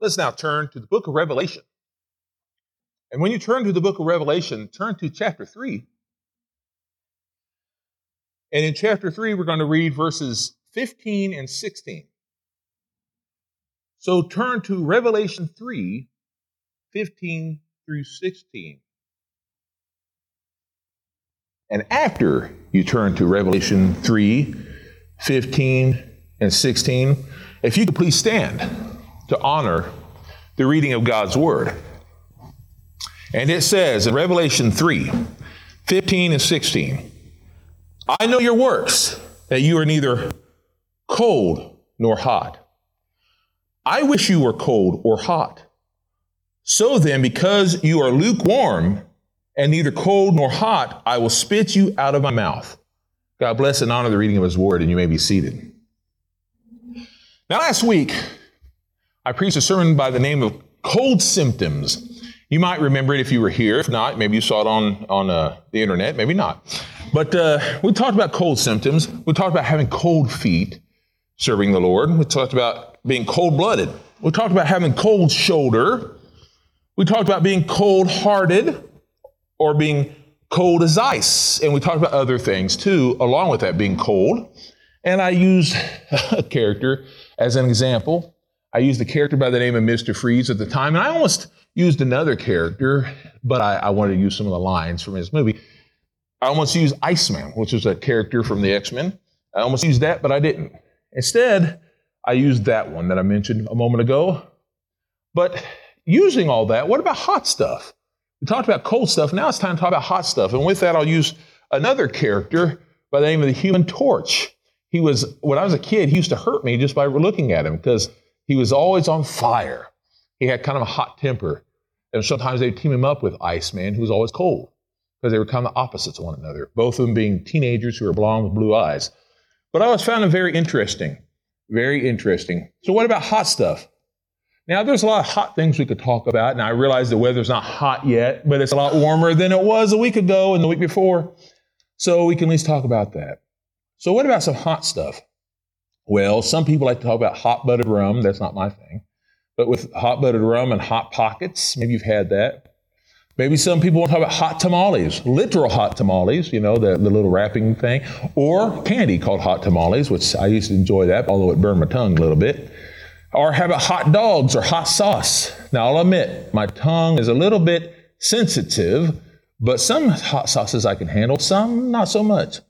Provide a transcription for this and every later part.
Let's now turn to the book of Revelation. And when you turn to the book of Revelation, turn to chapter 3. And in chapter 3, we're going to read verses 15 and 16. So turn to Revelation 3, 15 through 16. And after you turn to Revelation 3, 15 and 16, if you could please stand to honor the reading of God's Word. And it says in Revelation 3, 15 and 16, I know your works, that you are neither cold nor hot. I wish you were cold or hot. So then, because you are lukewarm and neither cold nor hot, I will spit you out of my mouth. God bless and honor the reading of his word, and you may be seated. Now, last week, I preached a sermon by the name of Cold Symptoms. You might remember it if you were here. If not, maybe you saw it on, on uh, the internet, maybe not. But uh, we talked about cold symptoms. We talked about having cold feet serving the Lord. We talked about being cold blooded. We talked about having cold shoulder. We talked about being cold hearted or being cold as ice. And we talked about other things too, along with that being cold. And I used a character as an example. I used a character by the name of Mr. Freeze at the time. And I almost used another character, but I, I wanted to use some of the lines from his movie. I almost used Iceman, which is a character from the X Men. I almost used that, but I didn't. Instead, I used that one that I mentioned a moment ago. But using all that, what about hot stuff? We talked about cold stuff. Now it's time to talk about hot stuff. And with that, I'll use another character by the name of the Human Torch. He was, when I was a kid, he used to hurt me just by looking at him because he was always on fire. He had kind of a hot temper. And sometimes they'd team him up with Iceman, who was always cold because they were kind of opposites of one another, both of them being teenagers who were blonde with blue eyes. But I always found him very interesting. Very interesting. So, what about hot stuff? Now, there's a lot of hot things we could talk about, and I realize the weather's not hot yet, but it's a lot warmer than it was a week ago and the week before. So, we can at least talk about that. So, what about some hot stuff? Well, some people like to talk about hot buttered rum. That's not my thing. But with hot buttered rum and hot pockets, maybe you've had that. Maybe some people want to talk about hot tamales, literal hot tamales, you know, the, the little wrapping thing, or candy called hot tamales, which I used to enjoy that, although it burned my tongue a little bit. Or how about hot dogs or hot sauce? Now, I'll admit, my tongue is a little bit sensitive, but some hot sauces I can handle, some not so much.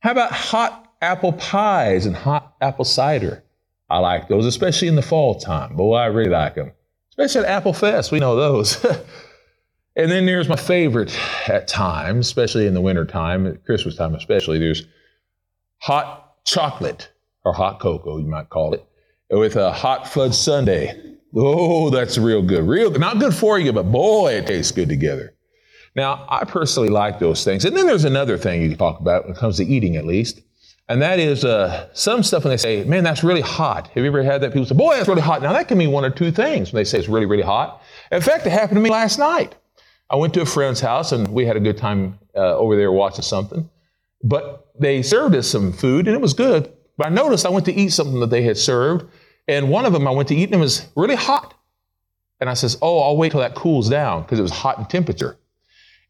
How about hot apple pies and hot apple cider? I like those, especially in the fall time. Boy, I really like them. Especially at Apple Fest, we know those. And then there's my favorite at times, especially in the wintertime, at Christmas time especially, there's hot chocolate or hot cocoa, you might call it, with a hot fudge sundae. Oh, that's real good. Real not good for you, but boy, it tastes good together. Now, I personally like those things. And then there's another thing you can talk about when it comes to eating, at least. And that is uh, some stuff when they say, man, that's really hot. Have you ever had that? People say, boy, that's really hot. Now, that can mean one or two things when they say it's really, really hot. In fact, it happened to me last night. I went to a friend's house and we had a good time uh, over there watching something. But they served us some food and it was good. But I noticed I went to eat something that they had served, and one of them I went to eat and it was really hot. And I says, "Oh, I'll wait till that cools down because it was hot in temperature."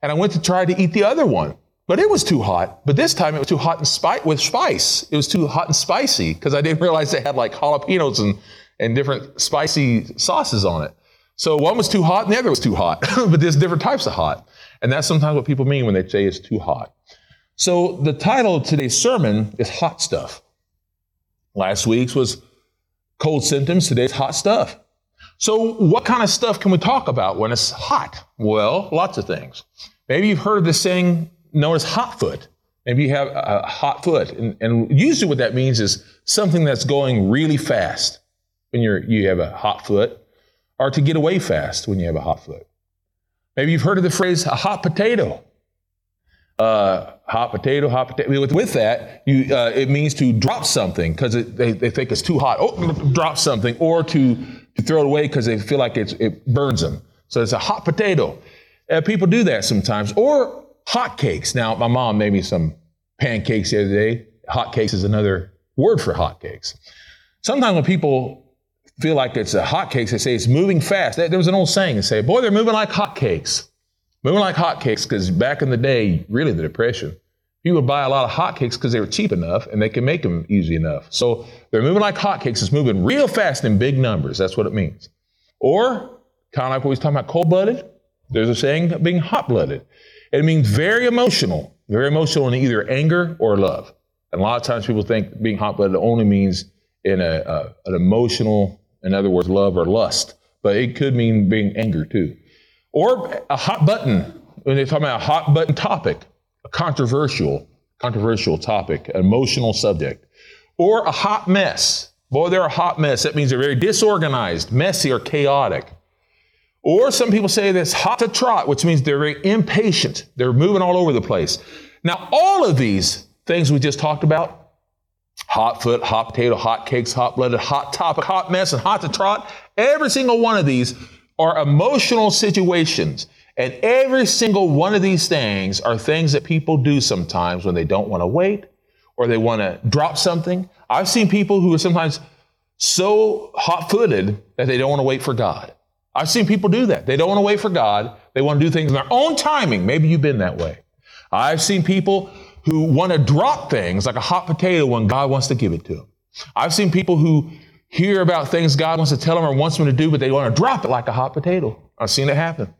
And I went to try to eat the other one, but it was too hot. But this time it was too hot and spi- with spice. It was too hot and spicy because I didn't realize they had like jalapenos and and different spicy sauces on it. So one was too hot and the other was too hot, but there's different types of hot. And that's sometimes what people mean when they say it's too hot. So the title of today's sermon is Hot Stuff. Last week's was Cold Symptoms, today's Hot Stuff. So what kind of stuff can we talk about when it's hot? Well, lots of things. Maybe you've heard this saying known as hot foot. Maybe you have a hot foot. And, and usually what that means is something that's going really fast. When you're, you have a hot foot, or to get away fast when you have a hot foot. Maybe you've heard of the phrase a hot potato. Uh, hot potato, hot potato. With, with that, you, uh, it means to drop something because they, they think it's too hot. Oh, drop something, or to, to throw it away because they feel like it burns them. So it's a hot potato. Uh, people do that sometimes. Or hot cakes. Now, my mom made me some pancakes the other day. Hot cakes is another word for hot cakes. Sometimes when people feel like it's a hotcakes. They say it's moving fast. There was an old saying that say, boy, they're moving like hotcakes. Moving like hotcakes because back in the day, really the Depression, people would buy a lot of hotcakes because they were cheap enough and they could make them easy enough. So they're moving like hotcakes. It's moving real fast in big numbers. That's what it means. Or, kind of like what we was talking about, cold-blooded. There's a saying of being hot-blooded. It means very emotional, very emotional in either anger or love. And a lot of times people think being hot-blooded only means in a, a, an emotional, in other words, love or lust, but it could mean being anger too. Or a hot button, when they're talking about a hot button topic, a controversial, controversial topic, emotional subject. Or a hot mess. Boy, they're a hot mess. That means they're very disorganized, messy, or chaotic. Or some people say this hot to trot, which means they're very impatient. They're moving all over the place. Now, all of these things we just talked about hot foot, hot potato, hot cakes, hot blooded, hot topic, hot mess, and hot to trot. Every single one of these are emotional situations. And every single one of these things are things that people do sometimes when they don't want to wait or they want to drop something. I've seen people who are sometimes so hot footed that they don't want to wait for God. I've seen people do that. They don't want to wait for God. They want to do things in their own timing. Maybe you've been that way. I've seen people who want to drop things like a hot potato when God wants to give it to them. I've seen people who hear about things God wants to tell them or wants them to do, but they want to drop it like a hot potato. I've seen it happen.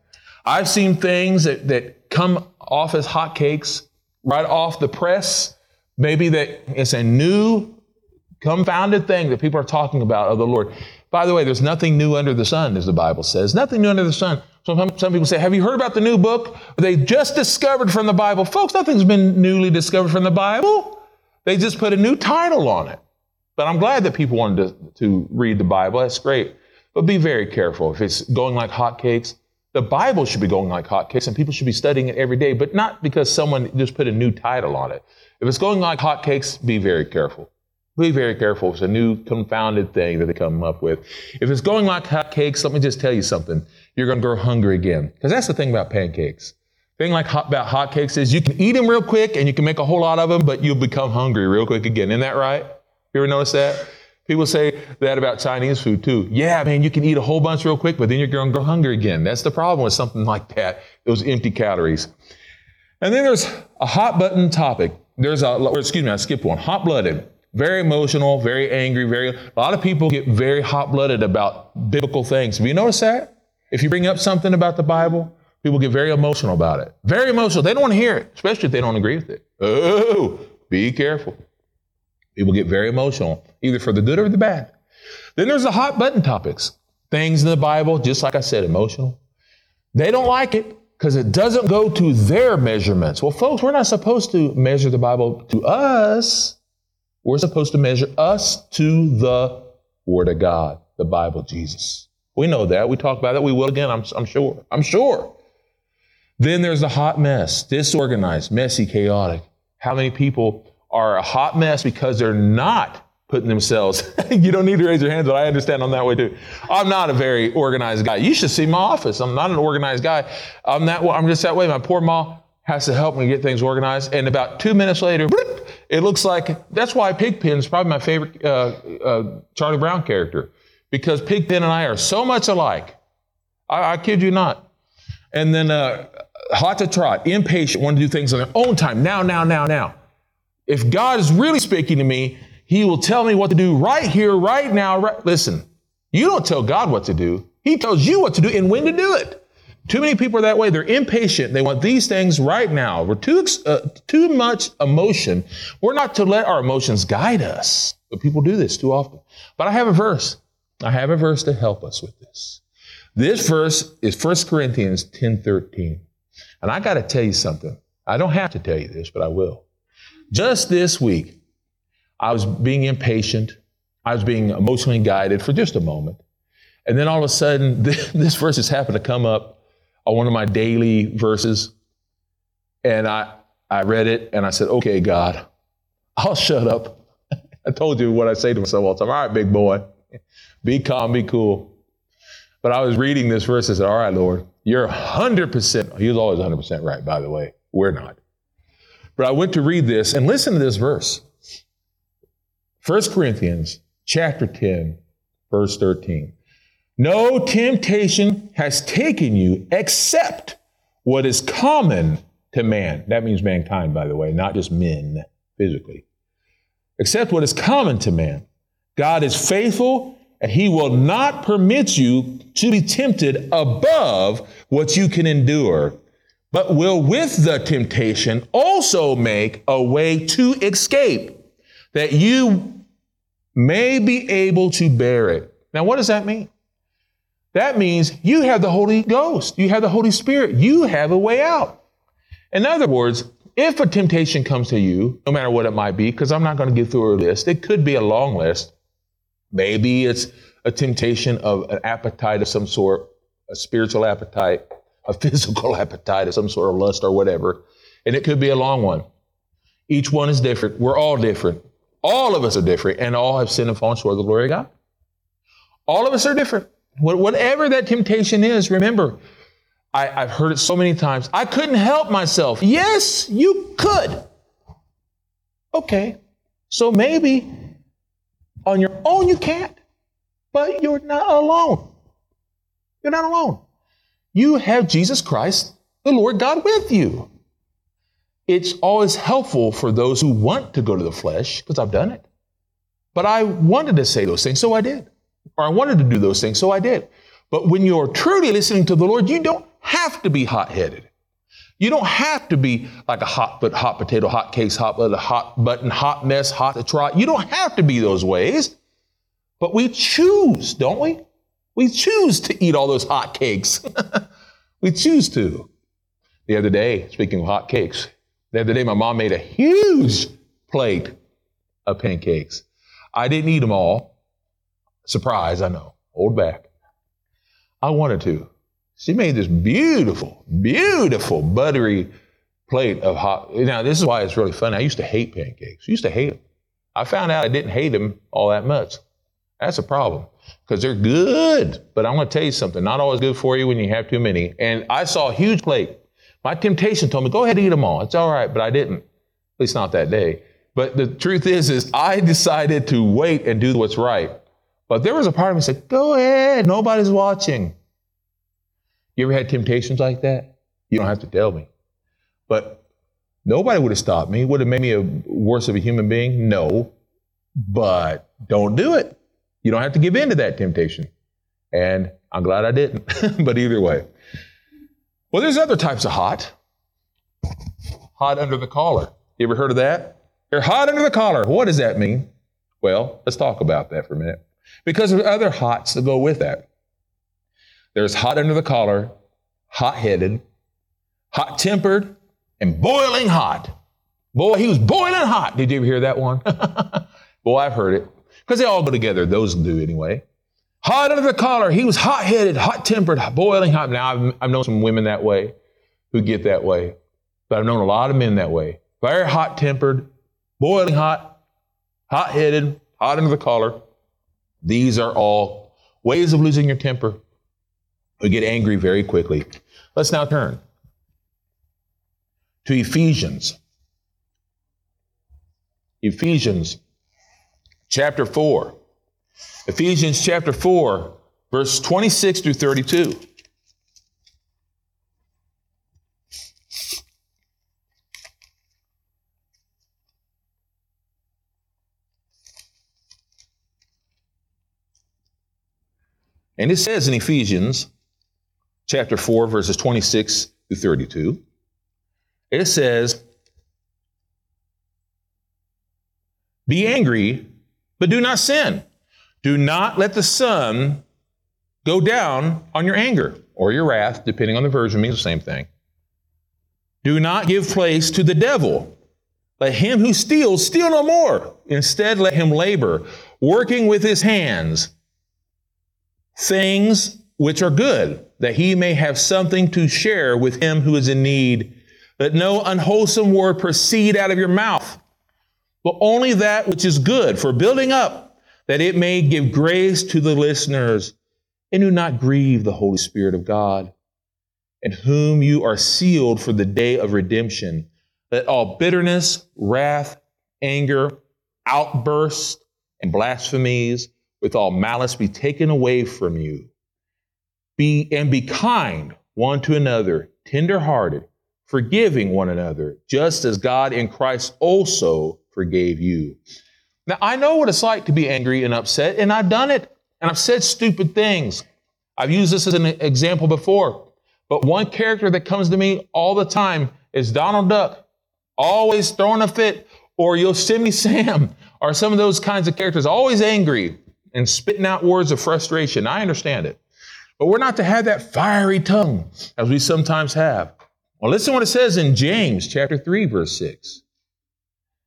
I've seen things that, that come off as hot cakes right off the press. Maybe that it's a new, confounded thing that people are talking about of the Lord. By the way, there's nothing new under the sun, as the Bible says. Nothing new under the sun. Some, some people say, Have you heard about the new book they just discovered from the Bible? Folks, nothing's been newly discovered from the Bible. They just put a new title on it. But I'm glad that people wanted to, to read the Bible. That's great. But be very careful. If it's going like hotcakes, the Bible should be going like hotcakes and people should be studying it every day, but not because someone just put a new title on it. If it's going like hotcakes, be very careful. Be very careful. It's a new confounded thing that they come up with. If it's going like hotcakes, let me just tell you something. You're going to grow hungry again. Because that's the thing about pancakes. Thing like hot, about hotcakes is you can eat them real quick and you can make a whole lot of them, but you'll become hungry real quick again. Isn't that right? You ever notice that? People say that about Chinese food too. Yeah, man, you can eat a whole bunch real quick, but then you're going to grow hungry again. That's the problem with something like that. Those empty calories. And then there's a hot button topic. There's a, excuse me, I skipped one. Hot blooded. Very emotional, very angry, very, a lot of people get very hot blooded about biblical things. Have you noticed that? If you bring up something about the Bible, people get very emotional about it. Very emotional. They don't want to hear it, especially if they don't agree with it. Oh, be careful. People get very emotional, either for the good or the bad. Then there's the hot button topics. Things in the Bible, just like I said, emotional. They don't like it because it doesn't go to their measurements. Well, folks, we're not supposed to measure the Bible to us. We're supposed to measure us to the Word of God, the Bible, Jesus. We know that. We talk about that. We will again, I'm, I'm sure. I'm sure. Then there's the hot mess, disorganized, messy, chaotic. How many people are a hot mess because they're not putting themselves. you don't need to raise your hands, but I understand I'm that way too. I'm not a very organized guy. You should see my office. I'm not an organized guy. I'm that. I'm just that way. My poor mom has to help me get things organized. And about two minutes later, it looks like that's why Pigpen is probably my favorite uh, uh, Charlie Brown character because Pigpen and I are so much alike. I, I kid you not. And then uh, hot to trot, impatient, want to do things on their own time. Now, now, now, now. If God is really speaking to me, He will tell me what to do right here, right now. Right. Listen, you don't tell God what to do. He tells you what to do and when to do it. Too many people are that way. They're impatient. They want these things right now. We're too uh, too much emotion. We're not to let our emotions guide us. But people do this too often. But I have a verse. I have a verse to help us with this. This verse is 1 Corinthians 10 13. And I got to tell you something. I don't have to tell you this, but I will. Just this week, I was being impatient. I was being emotionally guided for just a moment. And then all of a sudden, this verse has happened to come up on one of my daily verses. And I, I read it and I said, okay, God, I'll shut up. I told you what I say to myself all the time. All right, big boy, be calm, be cool. But I was reading this verse and said, all right, Lord, you're 100%. He was always 100% right, by the way. We're not. But I went to read this and listen to this verse. 1 Corinthians chapter 10, Verse 13. No temptation has taken you except what is common to man. That means mankind, by the way, not just men physically. Except what is common to man. God is faithful and he will not permit you to be tempted above what you can endure, but will with the temptation also make a way to escape that you may be able to bear it. Now, what does that mean? That means you have the Holy Ghost, you have the Holy Spirit, you have a way out. In other words, if a temptation comes to you, no matter what it might be, because I'm not going to get through a list, it could be a long list. Maybe it's a temptation of an appetite of some sort, a spiritual appetite, a physical appetite of some sort of lust or whatever. And it could be a long one. Each one is different. We're all different. All of us are different, and all have sinned and fallen short of the glory of God. All of us are different. Whatever that temptation is, remember, I, have heard it so many times. I couldn't help myself. Yes, you could. Okay. So maybe on your own, you can't, but you're not alone. You're not alone. You have Jesus Christ, the Lord God, with you. It's always helpful for those who want to go to the flesh, because I've done it. But I wanted to say those things, so I did. Or I wanted to do those things, so I did. But when you're truly listening to the Lord, you don't have to be hot headed. You don't have to be like a hot but hot potato, hot case, hot but a hot button, hot mess, hot to try. You don't have to be those ways. But we choose, don't we? We choose to eat all those hot cakes. we choose to. The other day, speaking of hot cakes, the other day my mom made a huge plate of pancakes. I didn't eat them all. Surprise, I know. Hold back. I wanted to. She made this beautiful, beautiful buttery plate of hot. Now, this is why it's really funny. I used to hate pancakes. I used to hate them. I found out I didn't hate them all that much. That's a problem because they're good. But I'm going to tell you something, not always good for you when you have too many. And I saw a huge plate. My temptation told me, go ahead and eat them all. It's all right, but I didn't. At least not that day. But the truth is, is I decided to wait and do what's right. But there was a part of me that said, go ahead, nobody's watching. You ever had temptations like that? You don't have to tell me. But nobody would have stopped me. Would have made me a worse of a human being? No. But don't do it. You don't have to give in to that temptation. And I'm glad I didn't. but either way. Well, there's other types of hot. Hot under the collar. You ever heard of that? You're hot under the collar. What does that mean? Well, let's talk about that for a minute. Because there's other hots that go with that. There's hot under the collar, hot headed, hot tempered, and boiling hot. Boy, he was boiling hot. Did you ever hear that one? Boy, I've heard it. Because they all go together. Those do anyway. Hot under the collar. He was hot headed, hot tempered, boiling hot. Now, I've, I've known some women that way who get that way, but I've known a lot of men that way. Very hot tempered, boiling hot, hot headed, hot under the collar. These are all ways of losing your temper. We get angry very quickly. Let's now turn to Ephesians. Ephesians chapter 4. Ephesians chapter 4, verse 26 through 32. And it says in Ephesians chapter 4, verses 26 through 32, it says, Be angry, but do not sin. Do not let the sun go down on your anger or your wrath, depending on the version, means the same thing. Do not give place to the devil. Let him who steals steal no more. Instead, let him labor, working with his hands things which are good, that he may have something to share with him who is in need. Let no unwholesome word proceed out of your mouth, but only that which is good for building up, that it may give grace to the listeners. And do not grieve the Holy Spirit of God, in whom you are sealed for the day of redemption. Let all bitterness, wrath, anger, outbursts, and blasphemies with all malice be taken away from you. Be and be kind one to another, tenderhearted, forgiving one another, just as God in Christ also forgave you. Now I know what it's like to be angry and upset, and I've done it, and I've said stupid things. I've used this as an example before. But one character that comes to me all the time is Donald Duck, always throwing a fit, or Yosemite Sam, or some of those kinds of characters, always angry and spitting out words of frustration. I understand it. But we're not to have that fiery tongue as we sometimes have. Well, listen what it says in James chapter 3, verse 6.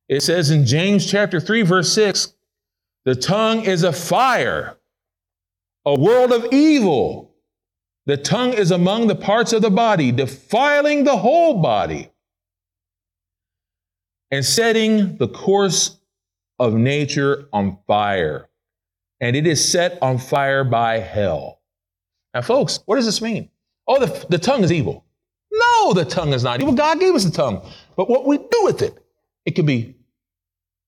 It says in James chapter 3, verse 6, the tongue is a fire, a world of evil. The tongue is among the parts of the body, defiling the whole body and setting the course of nature on fire. And it is set on fire by hell. Now, folks, what does this mean? Oh, the, the tongue is evil. No, the tongue is not evil. God gave us the tongue. But what we do with it, it can be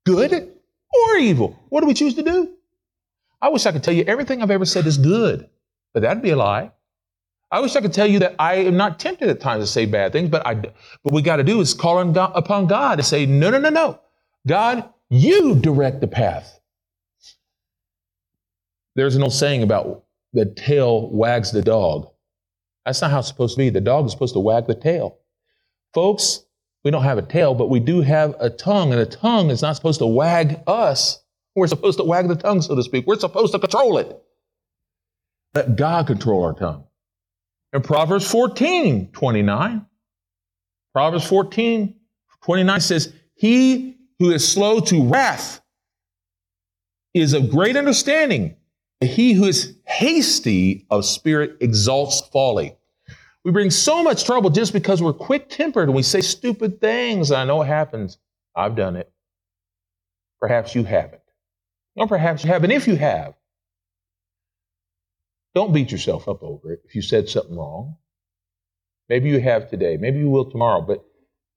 good or evil. What do we choose to do? I wish I could tell you everything I've ever said is good, but that'd be a lie. I wish I could tell you that I am not tempted at times to say bad things, but I, what we got to do is call on God, upon God and say, no, no, no, no. God, you direct the path. There's an old saying about the tail wags the dog. That's not how it's supposed to be. The dog is supposed to wag the tail. Folks, we don't have a tail, but we do have a tongue, and the tongue is not supposed to wag us. We're supposed to wag the tongue, so to speak. We're supposed to control it. Let God control our tongue. In Proverbs 14, 29, Proverbs 14, 29 says, He who is slow to wrath is of great understanding. He who is hasty of spirit exalts folly. We bring so much trouble just because we're quick tempered and we say stupid things. I know it happens. I've done it. Perhaps you haven't. Or perhaps you haven't. If you have, don't beat yourself up over it if you said something wrong. Maybe you have today, maybe you will tomorrow, but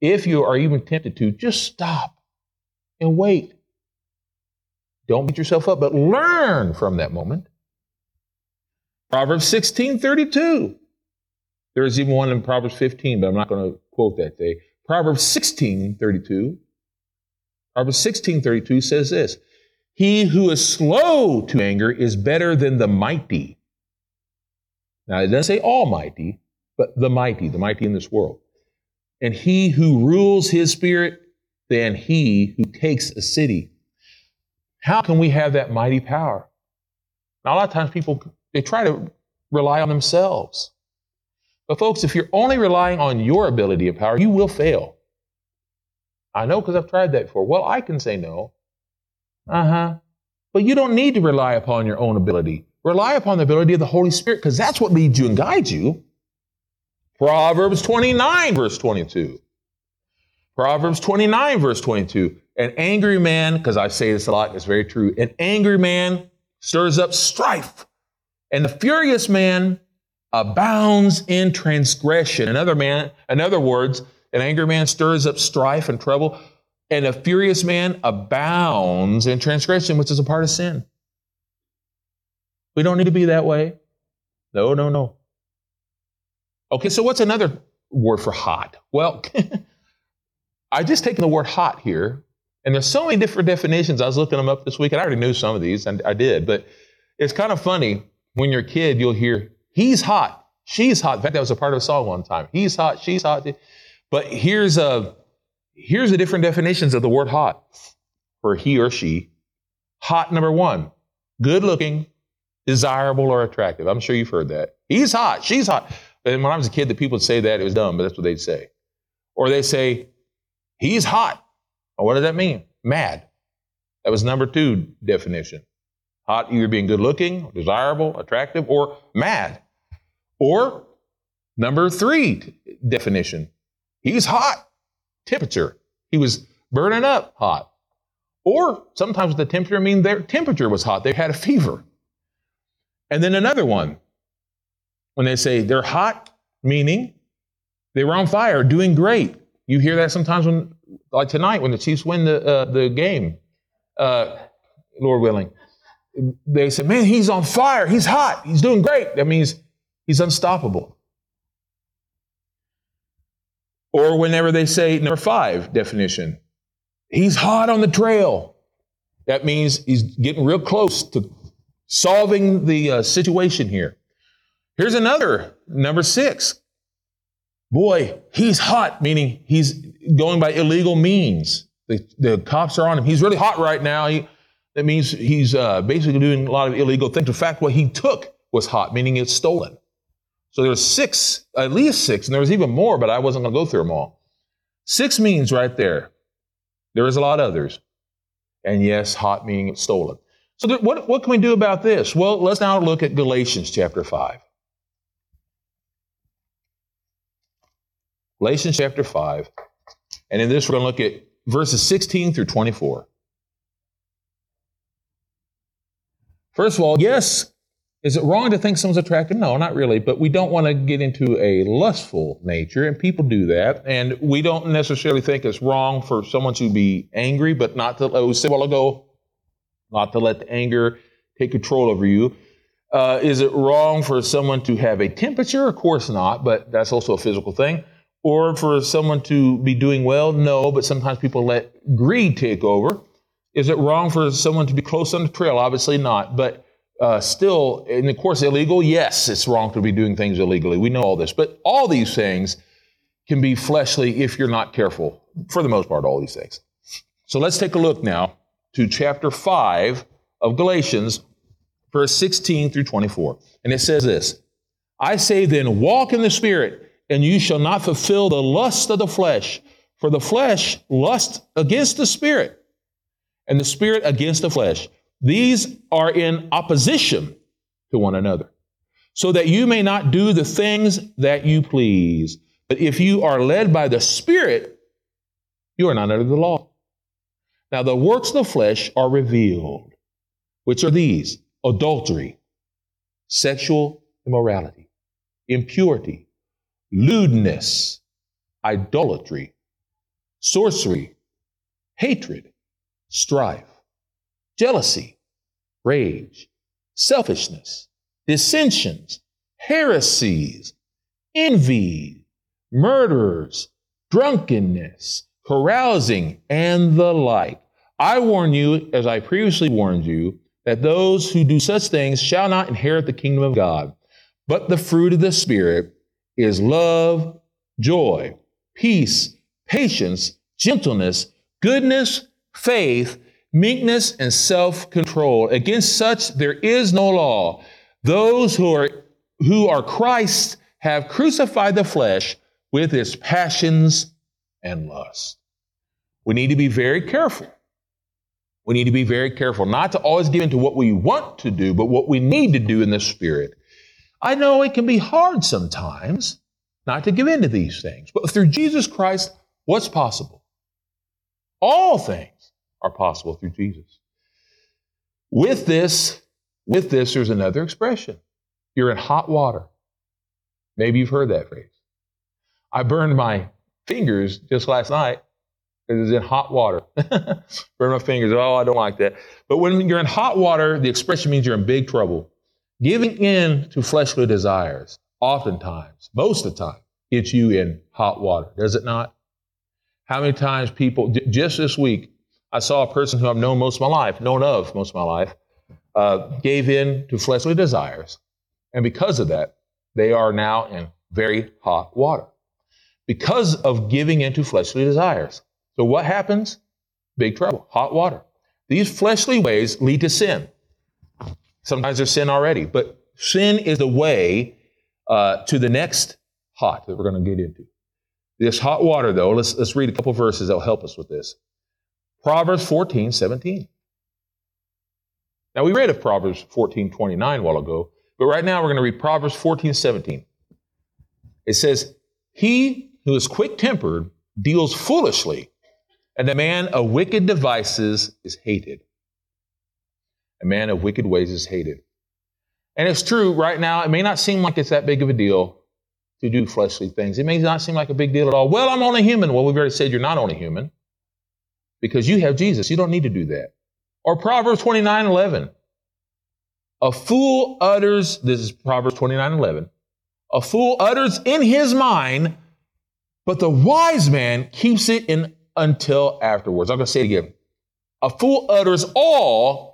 if you are even tempted to, just stop and wait. Don't beat yourself up, but learn from that moment. Proverbs 16 32. There is even one in Proverbs 15, but I'm not going to quote that day. Proverbs 16 32. Proverbs 16 32 says this He who is slow to anger is better than the mighty now, it doesn't say almighty, but the mighty, the mighty in this world. And he who rules his spirit than he who takes a city. How can we have that mighty power? Now, a lot of times people, they try to rely on themselves. But folks, if you're only relying on your ability of power, you will fail. I know because I've tried that before. Well, I can say no. Uh huh. But you don't need to rely upon your own ability. Rely upon the ability of the Holy Spirit because that's what leads you and guides you. Proverbs 29, verse 22. Proverbs 29, verse 22. An angry man, because I say this a lot, it's very true. An angry man stirs up strife, and the furious man abounds in transgression. Another man, in other words, an angry man stirs up strife and trouble, and a furious man abounds in transgression, which is a part of sin. We don't need to be that way. No, no, no. Okay, so what's another word for hot? Well, I just taken the word hot here, and there's so many different definitions. I was looking them up this week, and I already knew some of these, and I did, but it's kind of funny when you're a kid, you'll hear, he's hot, she's hot. In fact, that was a part of a song one time. He's hot, she's hot. But here's a here's the different definitions of the word hot for he or she. Hot number one, good looking, desirable or attractive. I'm sure you've heard that. He's hot, she's hot. And when I was a kid, the people would say that, it was dumb, but that's what they'd say. Or they say, he's hot. Well, what does that mean? Mad. That was number two definition. Hot either being good looking, desirable, attractive, or mad. Or number three definition. He's hot. Temperature. He was burning up hot. Or sometimes the temperature mean their temperature was hot. They had a fever. And then another one, when they say they're hot, meaning they were on fire, doing great. You hear that sometimes when, like tonight, when the Chiefs win the uh, the game, uh, Lord willing. they say, man, he's on fire. He's hot. He's doing great. That means he's unstoppable. Or whenever they say, number five definition, he's hot on the trail. That means he's getting real close to solving the uh, situation here. Here's another, number six. Boy, he's hot, meaning he's going by illegal means. The, the cops are on him. He's really hot right now. He, that means he's uh, basically doing a lot of illegal things. In fact, what he took was hot, meaning it's stolen. So there's six, at least six, and there was even more, but I wasn't going to go through them all. Six means right there. There is a lot of others. And yes, hot meaning it's stolen. So what, what can we do about this? Well, let's now look at Galatians chapter 5. Galatians chapter 5. And in this, we're going to look at verses 16 through 24. First of all, yes, is it wrong to think someone's attractive? No, not really. But we don't want to get into a lustful nature, and people do that. And we don't necessarily think it's wrong for someone to be angry, but not to, oh, we said a while ago, not to let the anger take control over you. Uh, is it wrong for someone to have a temperature? Of course not, but that's also a physical thing. Or for someone to be doing well? No, but sometimes people let greed take over. Is it wrong for someone to be close on the trail? Obviously not. But uh, still, in the course, illegal? Yes, it's wrong to be doing things illegally. We know all this. But all these things can be fleshly if you're not careful. For the most part, all these things. So let's take a look now to chapter 5 of Galatians, verse 16 through 24. And it says this I say then, walk in the Spirit, and you shall not fulfill the lust of the flesh. For the flesh lusts against the Spirit, and the Spirit against the flesh. These are in opposition to one another, so that you may not do the things that you please. But if you are led by the Spirit, you are not under the law. Now, the works of the flesh are revealed, which are these adultery, sexual immorality, impurity, lewdness, idolatry, sorcery, hatred, strife jealousy, rage, selfishness, dissensions, heresies, envy, murderers, drunkenness, carousing, and the like. I warn you, as I previously warned you, that those who do such things shall not inherit the kingdom of God. But the fruit of the Spirit is love, joy, peace, patience, gentleness, goodness, faith, meekness, and self control. Against such there is no law. Those who are, who are Christ have crucified the flesh with its passions and lust. We need to be very careful. We need to be very careful not to always give into what we want to do, but what we need to do in the Spirit. I know it can be hard sometimes not to give in to these things, but through Jesus Christ, what's possible? All things are possible through Jesus. With this, with this, there's another expression. You're in hot water. Maybe you've heard that phrase. I burned my fingers just last night because it was in hot water. Burned my fingers. Oh, I don't like that. But when you're in hot water, the expression means you're in big trouble. Giving in to fleshly desires, oftentimes, most of the time, gets you in hot water, does it not? How many times people, just this week, I saw a person who I've known most of my life, known of most of my life, uh, gave in to fleshly desires. And because of that, they are now in very hot water. Because of giving in to fleshly desires. So what happens? Big trouble, hot water. These fleshly ways lead to sin. Sometimes there's sin already, but sin is the way uh, to the next hot that we're going to get into. This hot water, though, let's, let's read a couple verses that will help us with this. Proverbs 14, 17. Now, we read of Proverbs 14, 29 a while ago, but right now we're going to read Proverbs 14, 17. It says, He who is quick tempered deals foolishly, and the man of wicked devices is hated. A man of wicked ways is hated. And it's true, right now, it may not seem like it's that big of a deal to do fleshly things. It may not seem like a big deal at all. Well, I'm only human. Well, we've already said you're not only human because you have Jesus. You don't need to do that. Or Proverbs 29 11. A fool utters, this is Proverbs 29 11. A fool utters in his mind, but the wise man keeps it in until afterwards. I'm going to say it again. A fool utters all,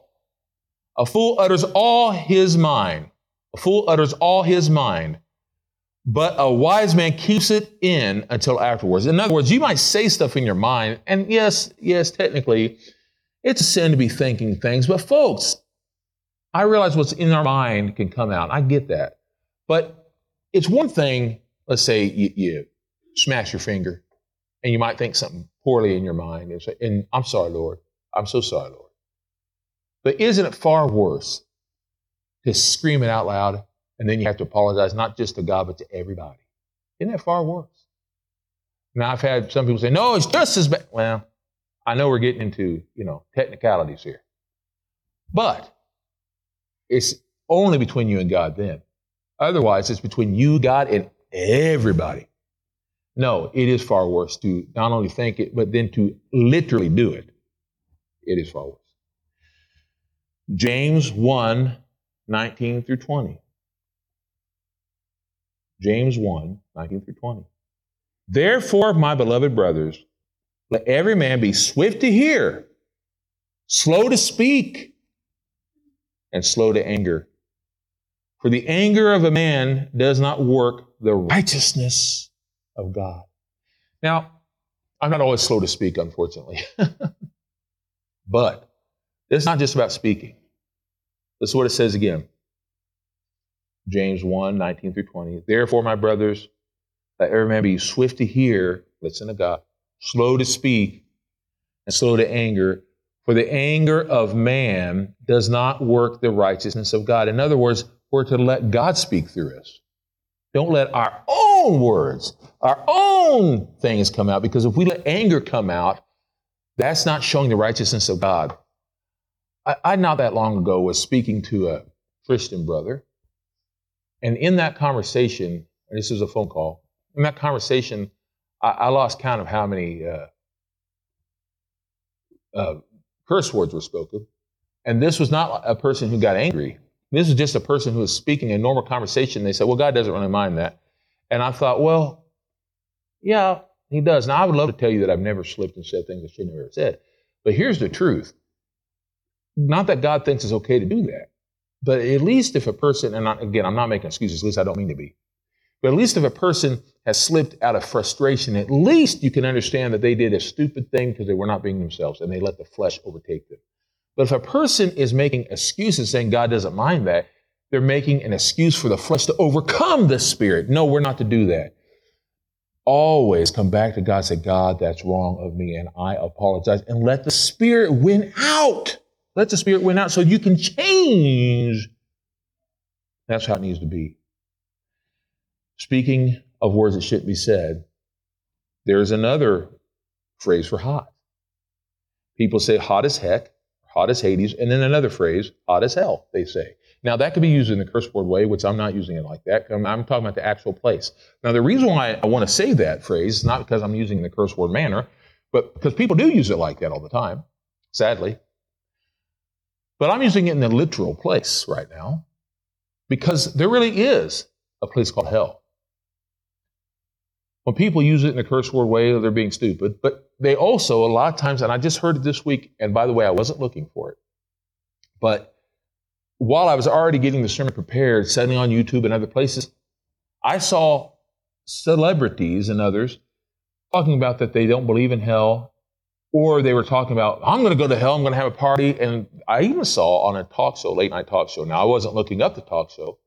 a fool utters all his mind. A fool utters all his mind, but a wise man keeps it in until afterwards. In other words, you might say stuff in your mind, and yes, yes, technically, it's a sin to be thinking things, but folks, I realize what's in our mind can come out. I get that. But it's one thing, let's say you, you smash your finger and you might think something poorly in your mind. And, say, and I'm sorry, Lord. I'm so sorry, Lord. But isn't it far worse to scream it out loud and then you have to apologize not just to God, but to everybody? Isn't that far worse? Now, I've had some people say, no, it's just as bad. Well, I know we're getting into, you know, technicalities here. But it's only between you and God then. Otherwise, it's between you, God, and everybody. No, it is far worse to not only think it, but then to literally do it. It is far worse. James 1 19 through 20. James 1 19 through 20. Therefore, my beloved brothers, let every man be swift to hear, slow to speak, and slow to anger. For the anger of a man does not work the righteousness of God. Now, I'm not always slow to speak, unfortunately. but it's not just about speaking. This is what it says again. James 1, 19 through 20. Therefore, my brothers, let every man be swift to hear, listen to God, slow to speak, and slow to anger, for the anger of man does not work the righteousness of God. In other words, we're to let God speak through us. Don't let our own words, our own things come out, because if we let anger come out, that's not showing the righteousness of God. I, I not that long ago was speaking to a Christian brother, and in that conversation, and this is a phone call, in that conversation, I, I lost count of how many uh, uh, curse words were spoken. And this was not a person who got angry. This was just a person who was speaking a normal conversation. They said, well, God doesn't really mind that. And I thought, well, yeah, he does. Now, I would love to tell you that I've never slipped and said things I shouldn't have ever said. But here's the truth. Not that God thinks it's okay to do that, but at least if a person, and again, I'm not making excuses, at least I don't mean to be, but at least if a person has slipped out of frustration, at least you can understand that they did a stupid thing because they were not being themselves and they let the flesh overtake them. But if a person is making excuses saying God doesn't mind that, they're making an excuse for the flesh to overcome the spirit. No, we're not to do that. Always come back to God say, God, that's wrong of me, and I apologize. And let the spirit win out. Let the spirit win out so you can change. That's how it needs to be. Speaking of words that shouldn't be said, there's another phrase for hot. People say hot as heck, hot as Hades, and then another phrase, hot as hell, they say. Now, that could be used in the curse word way, which I'm not using it like that. I'm, I'm talking about the actual place. Now, the reason why I want to say that phrase is not because I'm using the curse word manner, but because people do use it like that all the time, sadly. But I'm using it in the literal place right now because there really is a place called hell. When people use it in a curse word way, they're being stupid. But they also, a lot of times, and I just heard it this week, and by the way, I wasn't looking for it. But while I was already getting the sermon prepared, setting on YouTube and other places, I saw celebrities and others talking about that they don't believe in hell, or they were talking about, I'm going to go to hell, I'm going to have a party. And I even saw on a talk show, late night talk show. Now, I wasn't looking up the talk show,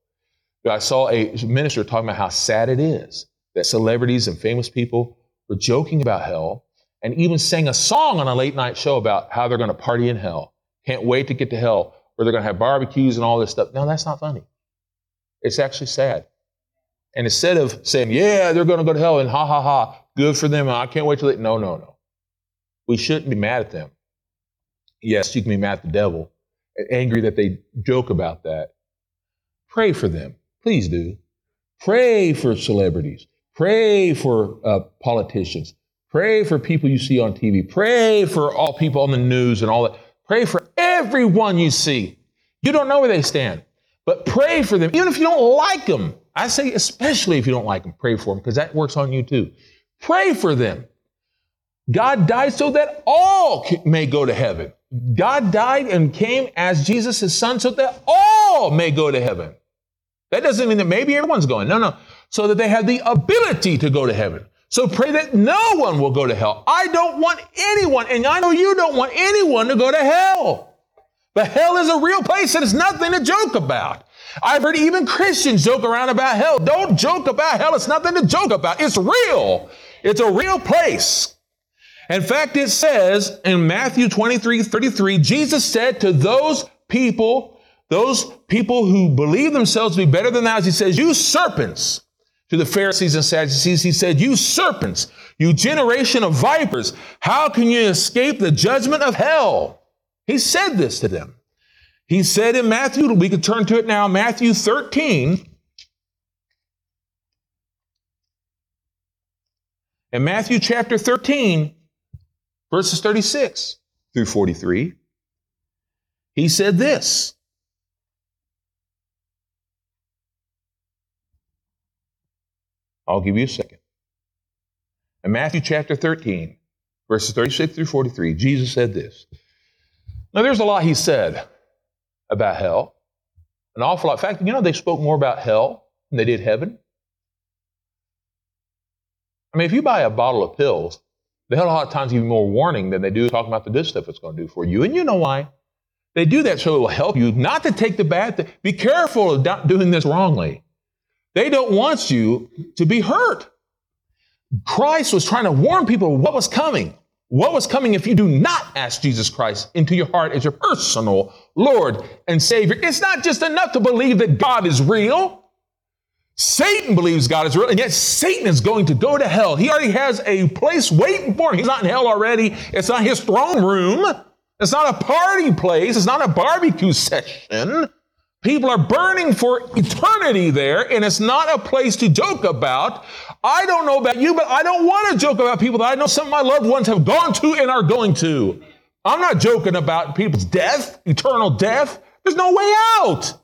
but I saw a minister talking about how sad it is that celebrities and famous people were joking about hell and even sang a song on a late night show about how they're going to party in hell. Can't wait to get to hell where they're going to have barbecues and all this stuff. No, that's not funny. It's actually sad. And instead of saying, yeah, they're going to go to hell and ha ha ha, good for them, I can't wait till they, no, no, no. We shouldn't be mad at them. Yes, you can be mad at the devil, angry that they joke about that. Pray for them. Please do. Pray for celebrities. Pray for uh, politicians. Pray for people you see on TV. Pray for all people on the news and all that. Pray for everyone you see. You don't know where they stand. But pray for them, even if you don't like them. I say, especially if you don't like them, pray for them, because that works on you too. Pray for them. God died so that all may go to heaven. God died and came as Jesus, his son, so that all may go to heaven. That doesn't mean that maybe everyone's going. No, no. So that they have the ability to go to heaven. So pray that no one will go to hell. I don't want anyone, and I know you don't want anyone to go to hell. But hell is a real place and it's nothing to joke about. I've heard even Christians joke around about hell. Don't joke about hell. It's nothing to joke about. It's real. It's a real place. In fact, it says in Matthew 23, 33, Jesus said to those people, those people who believe themselves to be better than others, he says, you serpents, to the Pharisees and Sadducees, he said, you serpents, you generation of vipers, how can you escape the judgment of hell? He said this to them. He said in Matthew, we could turn to it now, Matthew 13. In Matthew chapter 13, verses 36 through 43, he said this. I'll give you a second. In Matthew chapter 13, verses 36 through 43, Jesus said this. Now, there's a lot he said about hell, an awful lot. In fact, you know, they spoke more about hell than they did heaven. I mean, if you buy a bottle of pills, they had a lot of times give you more warning than they do talking about the good stuff it's going to do for you. And you know why? They do that so it will help you not to take the bad thing. Be careful of not doing this wrongly. They don't want you to be hurt. Christ was trying to warn people what was coming. What was coming if you do not ask Jesus Christ into your heart as your personal Lord and Savior? It's not just enough to believe that God is real. Satan believes God is real, and yet Satan is going to go to hell. He already has a place waiting for him. He's not in hell already. It's not his throne room. It's not a party place. It's not a barbecue session. People are burning for eternity there, and it's not a place to joke about. I don't know about you, but I don't want to joke about people that I know some of my loved ones have gone to and are going to. I'm not joking about people's death, eternal death. There's no way out.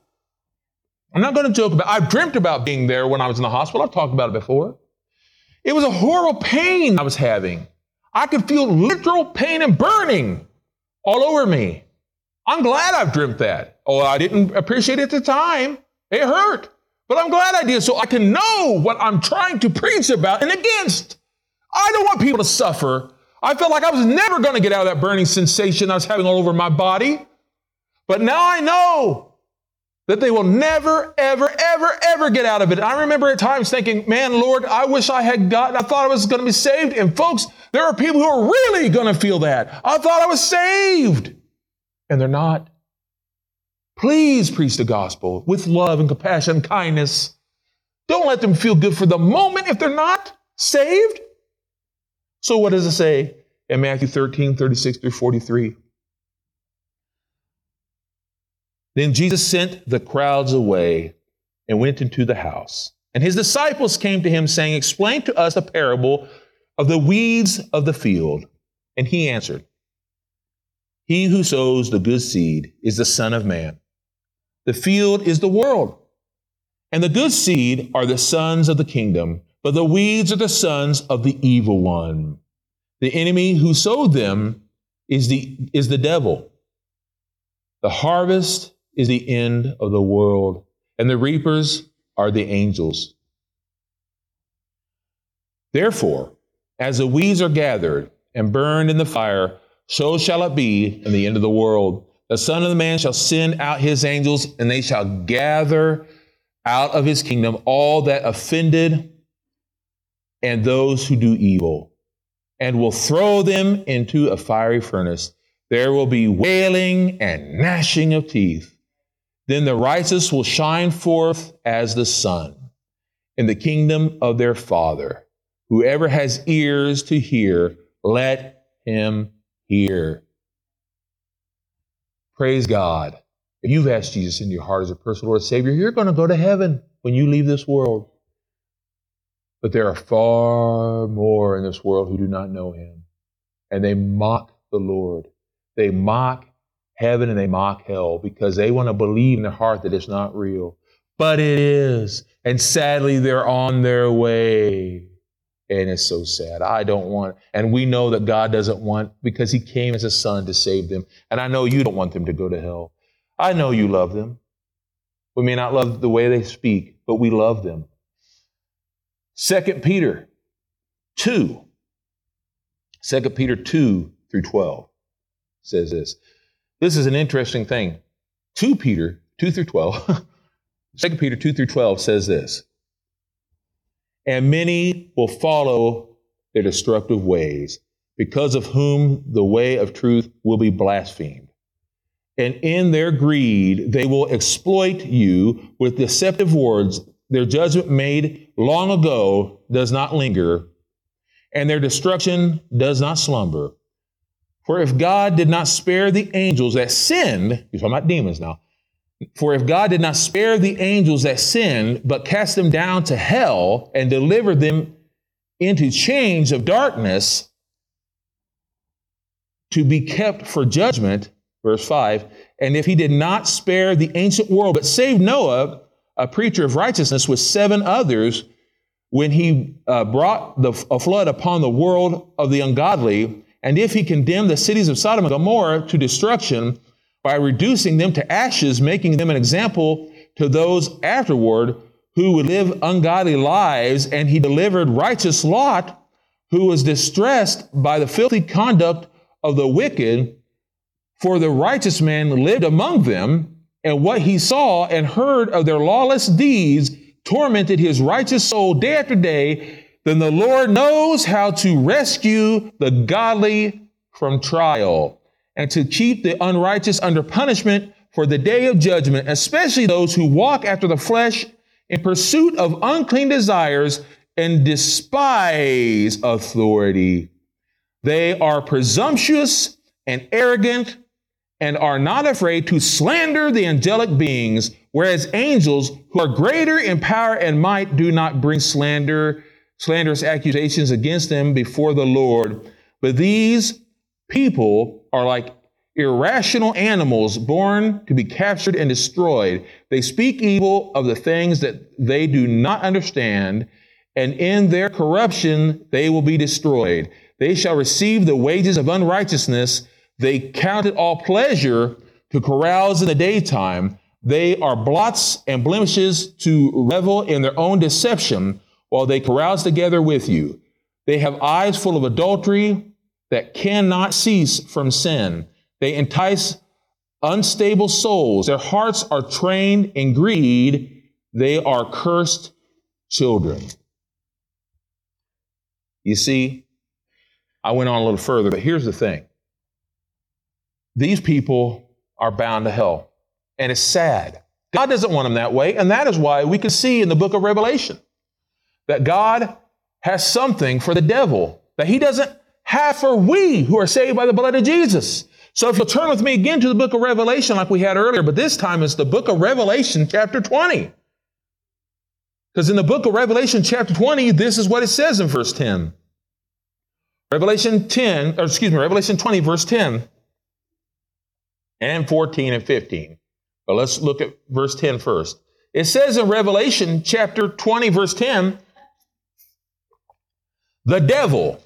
I'm not going to joke about I've dreamt about being there when I was in the hospital. I've talked about it before. It was a horrible pain I was having. I could feel literal pain and burning all over me. I'm glad I've dreamt that. Oh, I didn't appreciate it at the time. It hurt. But I'm glad I did so I can know what I'm trying to preach about and against. I don't want people to suffer. I felt like I was never going to get out of that burning sensation I was having all over my body. But now I know that they will never, ever, ever, ever get out of it. I remember at times thinking, man, Lord, I wish I had gotten, I thought I was going to be saved. And folks, there are people who are really going to feel that. I thought I was saved and they're not. Please preach the gospel with love and compassion and kindness. Don't let them feel good for the moment if they're not saved. So, what does it say in Matthew 13, 36 through 43? Then Jesus sent the crowds away and went into the house. And his disciples came to him, saying, Explain to us a parable of the weeds of the field. And he answered, he who sows the good seed is the Son of Man. The field is the world. And the good seed are the sons of the kingdom, but the weeds are the sons of the evil one. The enemy who sowed them is the, is the devil. The harvest is the end of the world, and the reapers are the angels. Therefore, as the weeds are gathered and burned in the fire, so shall it be in the end of the world. The Son of the Man shall send out his angels, and they shall gather out of his kingdom all that offended and those who do evil, and will throw them into a fiery furnace. There will be wailing and gnashing of teeth. Then the righteous will shine forth as the sun in the kingdom of their Father. Whoever has ears to hear, let him hear. Praise God. If you've asked Jesus into your heart as a personal Lord Savior, you're going to go to heaven when you leave this world. But there are far more in this world who do not know Him. And they mock the Lord. They mock heaven and they mock hell because they want to believe in their heart that it's not real. But it is. And sadly, they're on their way. And it's so sad. I don't want, and we know that God doesn't want because He came as a son to save them. And I know you don't want them to go to hell. I know you love them. We may not love the way they speak, but we love them. Second Peter 2. 2 Peter 2 through 12 says this. This is an interesting thing. 2 Peter 2 through 12. 2 Peter 2 through 12 says this. And many will follow their destructive ways, because of whom the way of truth will be blasphemed. And in their greed, they will exploit you with deceptive words. Their judgment made long ago does not linger, and their destruction does not slumber. For if God did not spare the angels that sinned, you're talking about demons now. For if God did not spare the angels that sinned, but cast them down to hell and delivered them into chains of darkness to be kept for judgment, verse 5, and if he did not spare the ancient world, but saved Noah, a preacher of righteousness, with seven others, when he uh, brought the, a flood upon the world of the ungodly, and if he condemned the cities of Sodom and Gomorrah to destruction by reducing them to ashes, making them an example to those afterward who would live ungodly lives, and he delivered righteous Lot, who was distressed by the filthy conduct of the wicked, for the righteous man lived among them, and what he saw and heard of their lawless deeds tormented his righteous soul day after day then the Lord knows how to rescue the godly from trial and to keep the unrighteous under punishment for the day of judgment, especially those who walk after the flesh in pursuit of unclean desires and despise authority. They are presumptuous and arrogant and are not afraid to slander the angelic beings, whereas angels who are greater in power and might do not bring slander slanderous accusations against them before the Lord. But these people are like irrational animals born to be captured and destroyed. They speak evil of the things that they do not understand, and in their corruption they will be destroyed. They shall receive the wages of unrighteousness. They count it all pleasure to carouse in the daytime. They are blots and blemishes to revel in their own deception while they carouse together with you. They have eyes full of adultery that cannot cease from sin. They entice unstable souls. Their hearts are trained in greed. They are cursed children. You see, I went on a little further, but here's the thing these people are bound to hell, and it's sad. God doesn't want them that way, and that is why we can see in the book of Revelation that God has something for the devil that he doesn't have for we who are saved by the blood of Jesus. So if you'll turn with me again to the book of Revelation like we had earlier, but this time it's the book of Revelation chapter 20. Because in the book of Revelation chapter 20, this is what it says in verse 10. Revelation 10, or excuse me, Revelation 20, verse 10 and 14 and 15. But let's look at verse 10 first. It says in Revelation chapter 20, verse 10, the devil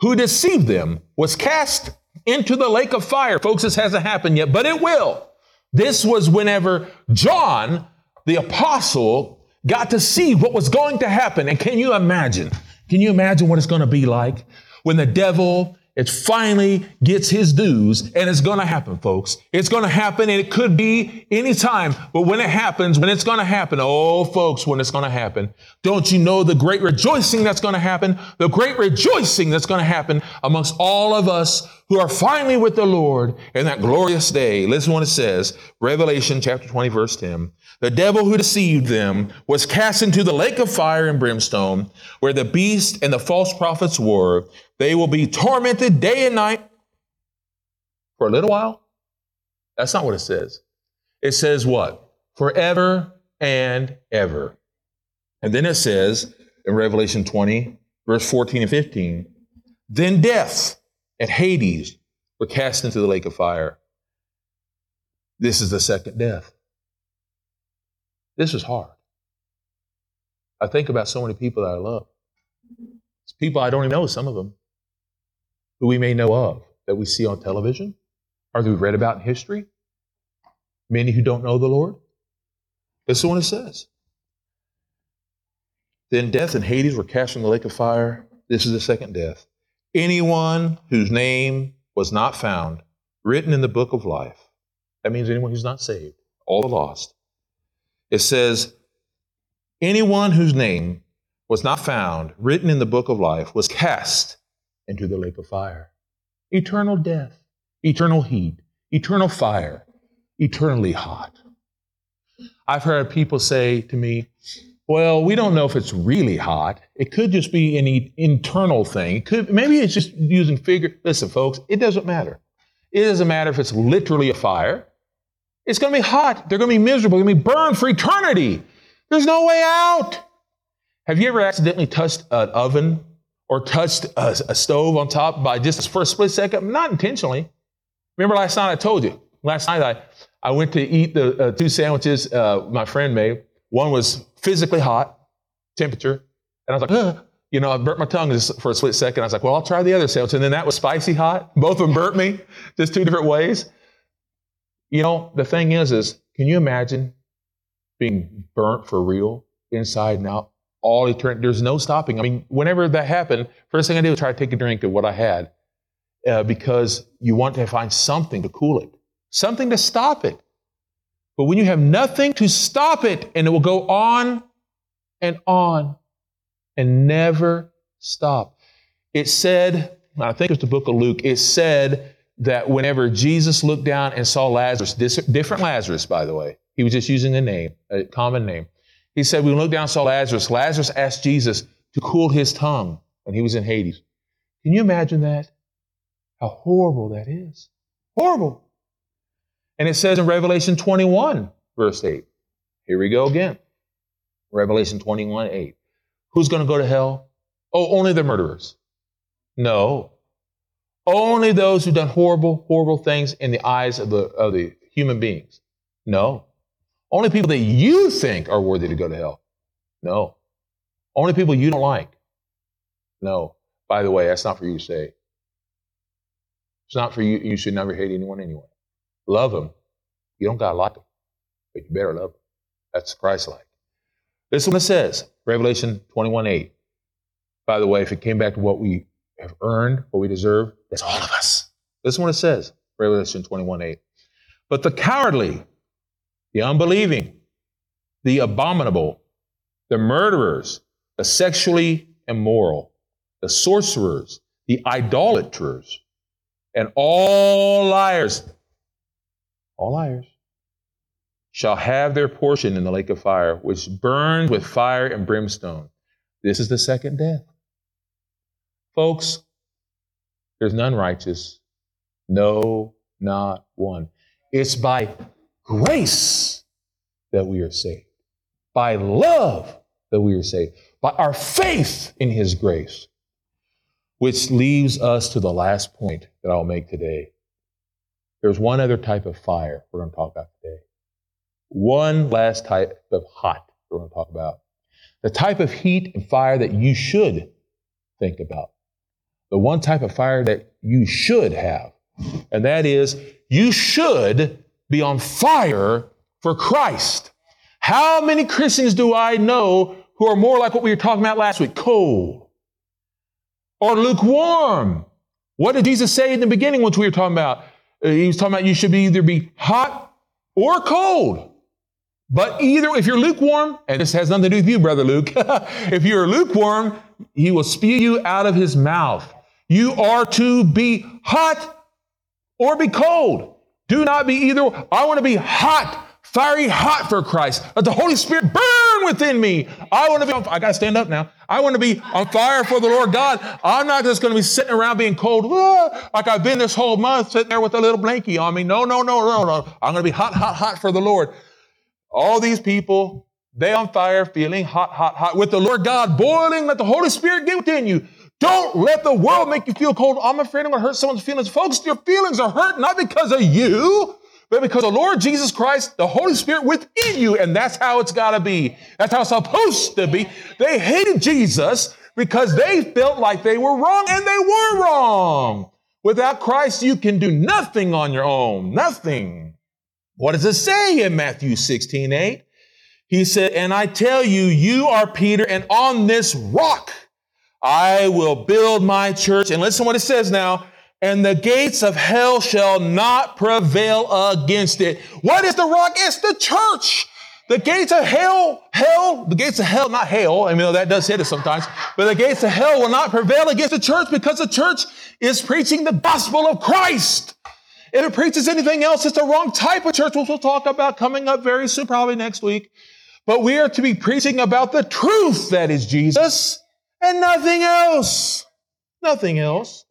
who deceived them was cast into the lake of fire. Folks, this hasn't happened yet, but it will. This was whenever John, the apostle, got to see what was going to happen. And can you imagine? Can you imagine what it's going to be like when the devil it finally gets his dues and it's going to happen, folks. It's going to happen and it could be any time. But when it happens, when it's going to happen, oh, folks, when it's going to happen, don't you know the great rejoicing that's going to happen? The great rejoicing that's going to happen amongst all of us who are finally with the Lord in that glorious day. Listen what it says. Revelation chapter 20 verse 10. The devil who deceived them was cast into the lake of fire and brimstone where the beast and the false prophets were. They will be tormented day and night for a little while. That's not what it says. It says what? Forever and ever. And then it says in Revelation 20, verse 14 and 15, then death and Hades were cast into the lake of fire. This is the second death. This is hard. I think about so many people that I love. It's people I don't even know, some of them, who we may know of, that we see on television, or that we've read about in history. Many who don't know the Lord. This is what it says. Then death and Hades were cast in the lake of fire. This is the second death. Anyone whose name was not found written in the book of life. That means anyone who's not saved, all the lost. It says, anyone whose name was not found written in the book of life was cast into the lake of fire. Eternal death, eternal heat, eternal fire, eternally hot. I've heard people say to me, well, we don't know if it's really hot. It could just be an internal thing. It could maybe it's just using figure. Listen, folks, it doesn't matter. It doesn't matter if it's literally a fire. It's going to be hot. They're going to be miserable. They're going to be burned for eternity. There's no way out. Have you ever accidentally touched an oven or touched a, a stove on top by just for a split second? Not intentionally. Remember last night I told you. Last night I, I went to eat the uh, two sandwiches uh, my friend made. One was physically hot, temperature, and I was like, Ugh. you know, I burnt my tongue just for a split second. I was like, well, I'll try the other sandwich. And then that was spicy hot. Both of them burnt me, just two different ways. You know, the thing is, is can you imagine being burnt for real inside and out all eternity? There's no stopping. I mean, whenever that happened, first thing I did was try to take a drink of what I had uh, because you want to find something to cool it, something to stop it. But when you have nothing to stop it, and it will go on and on and never stop. It said, I think it's the book of Luke, it said that whenever Jesus looked down and saw Lazarus, different Lazarus, by the way, he was just using a name, a common name. He said, we looked down and saw Lazarus, Lazarus asked Jesus to cool his tongue when he was in Hades. Can you imagine that? How horrible that is. Horrible. And it says in Revelation 21, verse 8. Here we go again. Revelation 21, 8. Who's going to go to hell? Oh, only the murderers. No. Only those who've done horrible, horrible things in the eyes of the, of the human beings. No. Only people that you think are worthy to go to hell. No. Only people you don't like. No. By the way, that's not for you to say. It's not for you. You should never hate anyone anyway. Love them. You don't got to like them, but you better love them. That's Christ like. This is what it says Revelation 21 8. By the way, if it came back to what we have earned, what we deserve, that's all of us. This is what it says Revelation 21 8. But the cowardly, the unbelieving, the abominable, the murderers, the sexually immoral, the sorcerers, the idolaters, and all liars all liars, shall have their portion in the lake of fire, which burns with fire and brimstone. This is the second death. Folks, there's none righteous. No, not one. It's by grace that we are saved, by love that we are saved, by our faith in His grace, which leaves us to the last point that I'll make today. There's one other type of fire we're going to talk about today. One last type of hot we're going to talk about. The type of heat and fire that you should think about. The one type of fire that you should have. And that is, you should be on fire for Christ. How many Christians do I know who are more like what we were talking about last week? Cold or lukewarm. What did Jesus say in the beginning, which we were talking about? Uh, he was talking about you should be either be hot or cold. But either, if you're lukewarm, and this has nothing to do with you, Brother Luke, if you're lukewarm, he will spew you out of his mouth. You are to be hot or be cold. Do not be either. I want to be hot, fiery hot for Christ. Let the Holy Spirit burn within me. I want to be, on, I got to stand up now. I want to be on fire for the Lord God. I'm not just going to be sitting around being cold, ah, like I've been this whole month, sitting there with a little blankie on me. No, no, no, no, no. I'm going to be hot, hot, hot for the Lord. All these people, they on fire, feeling hot, hot, hot, with the Lord God boiling. Let the Holy Spirit get within you. Don't let the world make you feel cold. I'm afraid I'm going to hurt someone's feelings. Folks, your feelings are hurt not because of you, but because the Lord Jesus Christ, the Holy Spirit within you, and that's how it's got to be. That's how it's supposed to be. They hated Jesus because they felt like they were wrong, and they were wrong. Without Christ, you can do nothing on your own. Nothing. What does it say in Matthew 16, 8? He said, And I tell you, you are Peter, and on this rock I will build my church. And listen what it says now. And the gates of hell shall not prevail against it. What is the rock? It's the church. The gates of hell, hell, the gates of hell, not hell. I mean, that does hit us sometimes, but the gates of hell will not prevail against the church because the church is preaching the gospel of Christ. If it preaches anything else, it's the wrong type of church, which we'll talk about coming up very soon, probably next week. But we are to be preaching about the truth that is Jesus and nothing else. Nothing else.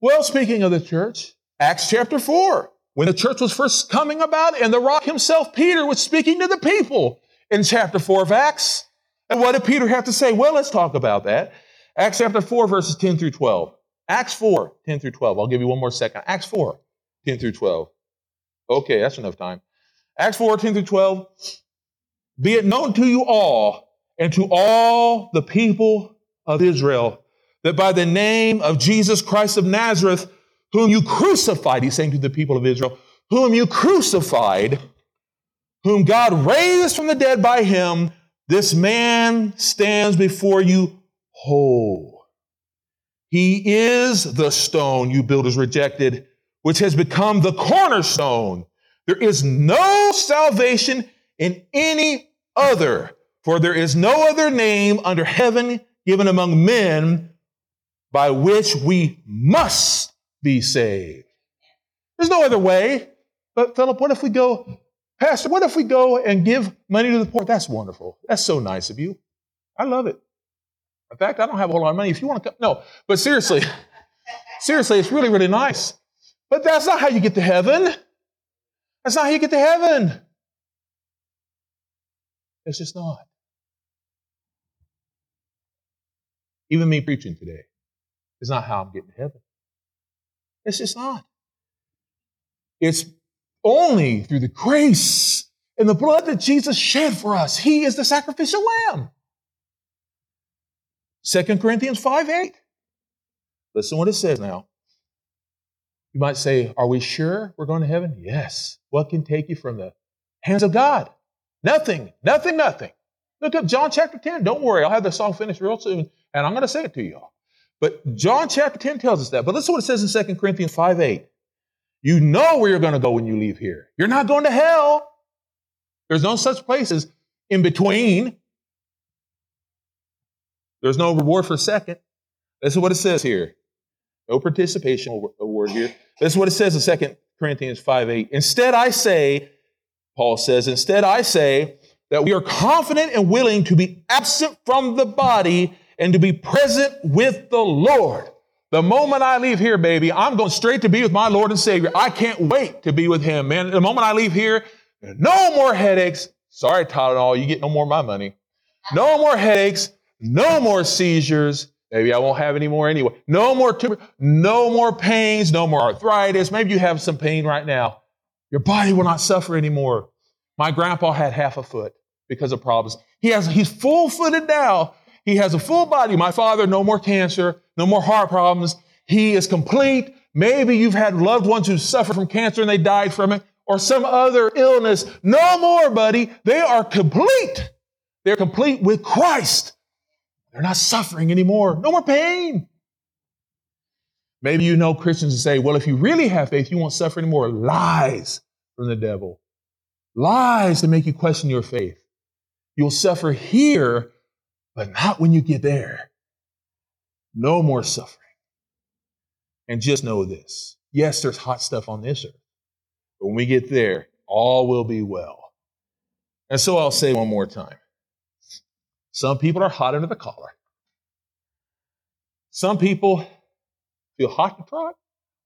Well, speaking of the church, Acts chapter 4, when the church was first coming about, and the rock himself, Peter, was speaking to the people in chapter 4 of Acts. And what did Peter have to say? Well, let's talk about that. Acts chapter 4, verses 10 through 12. Acts 4, 10 through 12. I'll give you one more second. Acts 4, 10 through 12. Okay, that's enough time. Acts 4, 10 through 12. Be it known to you all and to all the people of Israel that by the name of Jesus Christ of Nazareth, whom you crucified, he's saying to the people of Israel, whom you crucified, whom God raised from the dead by him, this man stands before you whole. He is the stone you builders rejected, which has become the cornerstone. There is no salvation in any other, for there is no other name under heaven given among men by which we must be saved. There's no other way. But Philip, what if we go, Pastor, what if we go and give money to the poor? That's wonderful. That's so nice of you. I love it. In fact, I don't have a whole lot of money. If you want to come, no, but seriously, seriously, it's really, really nice. But that's not how you get to heaven. That's not how you get to heaven. It's just not. Even me preaching today is not how I'm getting to heaven. It's just not. It's only through the grace and the blood that Jesus shed for us. He is the sacrificial lamb. 2 Corinthians 5 8. Listen what it says now. You might say, Are we sure we're going to heaven? Yes. What can take you from the hands of God? Nothing, nothing, nothing. Look up John chapter 10. Don't worry, I'll have the song finished real soon, and I'm going to say it to y'all. But John chapter 10 tells us that. But listen what it says in 2 Corinthians 5 8. You know where you're going to go when you leave here. You're not going to hell. There's no such places in between. There's no reward for second. This is what it says here. No participation award here. This is what it says in 2 Corinthians 5 8. Instead, I say, Paul says, instead, I say that we are confident and willing to be absent from the body and to be present with the Lord. The moment I leave here, baby, I'm going straight to be with my Lord and Savior. I can't wait to be with Him, man. The moment I leave here, no more headaches. Sorry, Tylenol, you get no more of my money. No more headaches, no more seizures. Maybe I won't have any more anyway. No more tumor, no more pains, no more arthritis. Maybe you have some pain right now. Your body will not suffer anymore. My grandpa had half a foot because of problems. He has, he's full footed now. He has a full body. My father, no more cancer, no more heart problems. He is complete. Maybe you've had loved ones who suffered from cancer and they died from it or some other illness. No more, buddy. They are complete. They're complete with Christ. They're not suffering anymore. No more pain. Maybe you know Christians who say, well, if you really have faith, you won't suffer anymore. Lies from the devil. Lies to make you question your faith. You'll suffer here, but not when you get there. No more suffering. And just know this. Yes, there's hot stuff on this earth, but when we get there, all will be well. And so I'll say one more time. Some people are hot under the collar. Some people feel hot to trot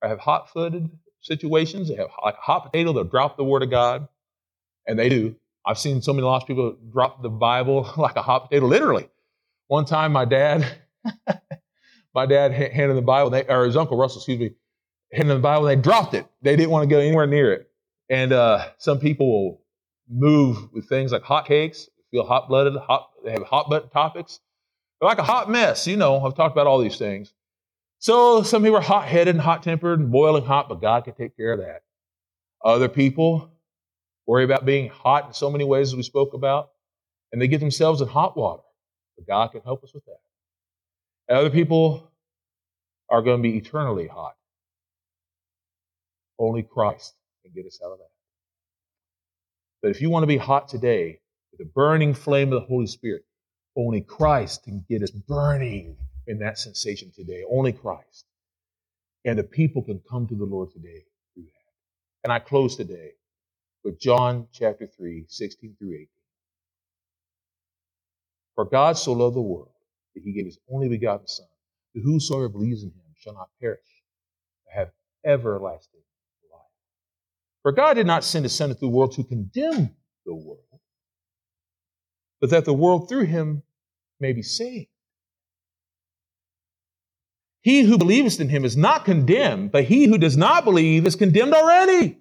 or have hot footed situations. They have a hot potato, they'll drop the word of God. And they do. I've seen so many lost people drop the Bible like a hot potato, literally. One time, my dad, my dad handed the Bible, they, or his uncle Russell, excuse me, handed the Bible. And they dropped it. They didn't want to go anywhere near it. And uh, some people will move with things like hot cakes, feel hot blooded, hot, they have hot button topics. They're like a hot mess. You know, I've talked about all these things. So some people are hot headed and hot tempered and boiling hot, but God can take care of that. Other people worry about being hot in so many ways as we spoke about, and they get themselves in hot water. But God can help us with that. And other people are going to be eternally hot. Only Christ can get us out of that. But if you want to be hot today with the burning flame of the Holy Spirit, only Christ can get us burning in that sensation today. Only Christ. And the people can come to the Lord today through that. And I close today with John chapter 3, 16 through 18. For God so loved the world that he gave his only begotten Son, that whosoever believes in him shall not perish, but have everlasting life. For God did not send his Son into the world to condemn the world, but that the world through him may be saved. He who believes in him is not condemned, but he who does not believe is condemned already,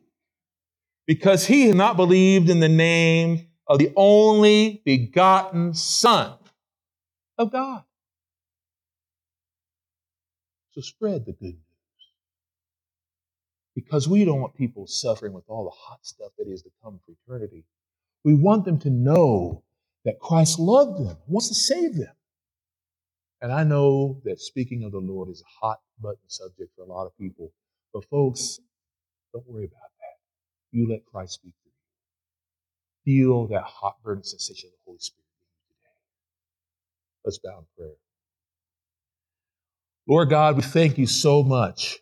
because he has not believed in the name of the only begotten Son of God. So spread the good news. Because we don't want people suffering with all the hot stuff that is to come for eternity. We want them to know that Christ loved them, wants to save them. And I know that speaking of the Lord is a hot button subject for a lot of people. But folks, don't worry about that. You let Christ speak. Feel that hot burning sensation of the Holy Spirit today. Let's bow in prayer. Lord God, we thank you so much.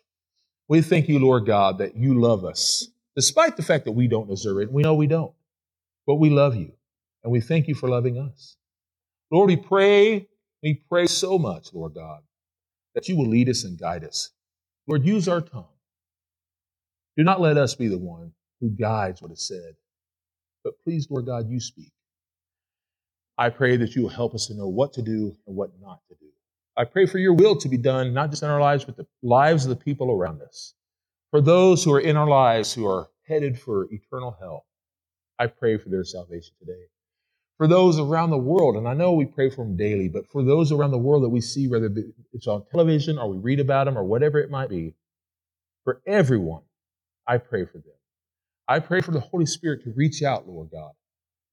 We thank you, Lord God, that you love us, despite the fact that we don't deserve it. We know we don't, but we love you, and we thank you for loving us. Lord, we pray we pray so much, Lord God, that you will lead us and guide us. Lord, use our tongue. Do not let us be the one who guides what is said, but please, Lord God, you speak. I pray that you will help us to know what to do and what not to do. I pray for your will to be done, not just in our lives, but the lives of the people around us. For those who are in our lives who are headed for eternal hell, I pray for their salvation today for those around the world, and I know we pray for them daily, but for those around the world that we see, whether it's on television or we read about them or whatever it might be, for everyone, I pray for them. I pray for the Holy Spirit to reach out, Lord God,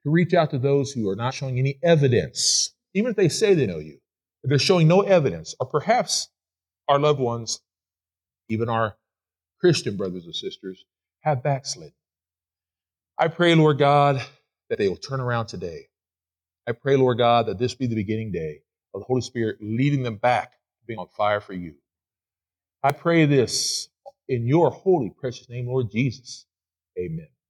to reach out to those who are not showing any evidence, even if they say they know you, if they're showing no evidence, or perhaps our loved ones, even our Christian brothers and sisters, have backslid. I pray, Lord God, that they will turn around today I pray, Lord God, that this be the beginning day of the Holy Spirit leading them back, being on fire for you. I pray this in your holy, precious name, Lord Jesus. Amen.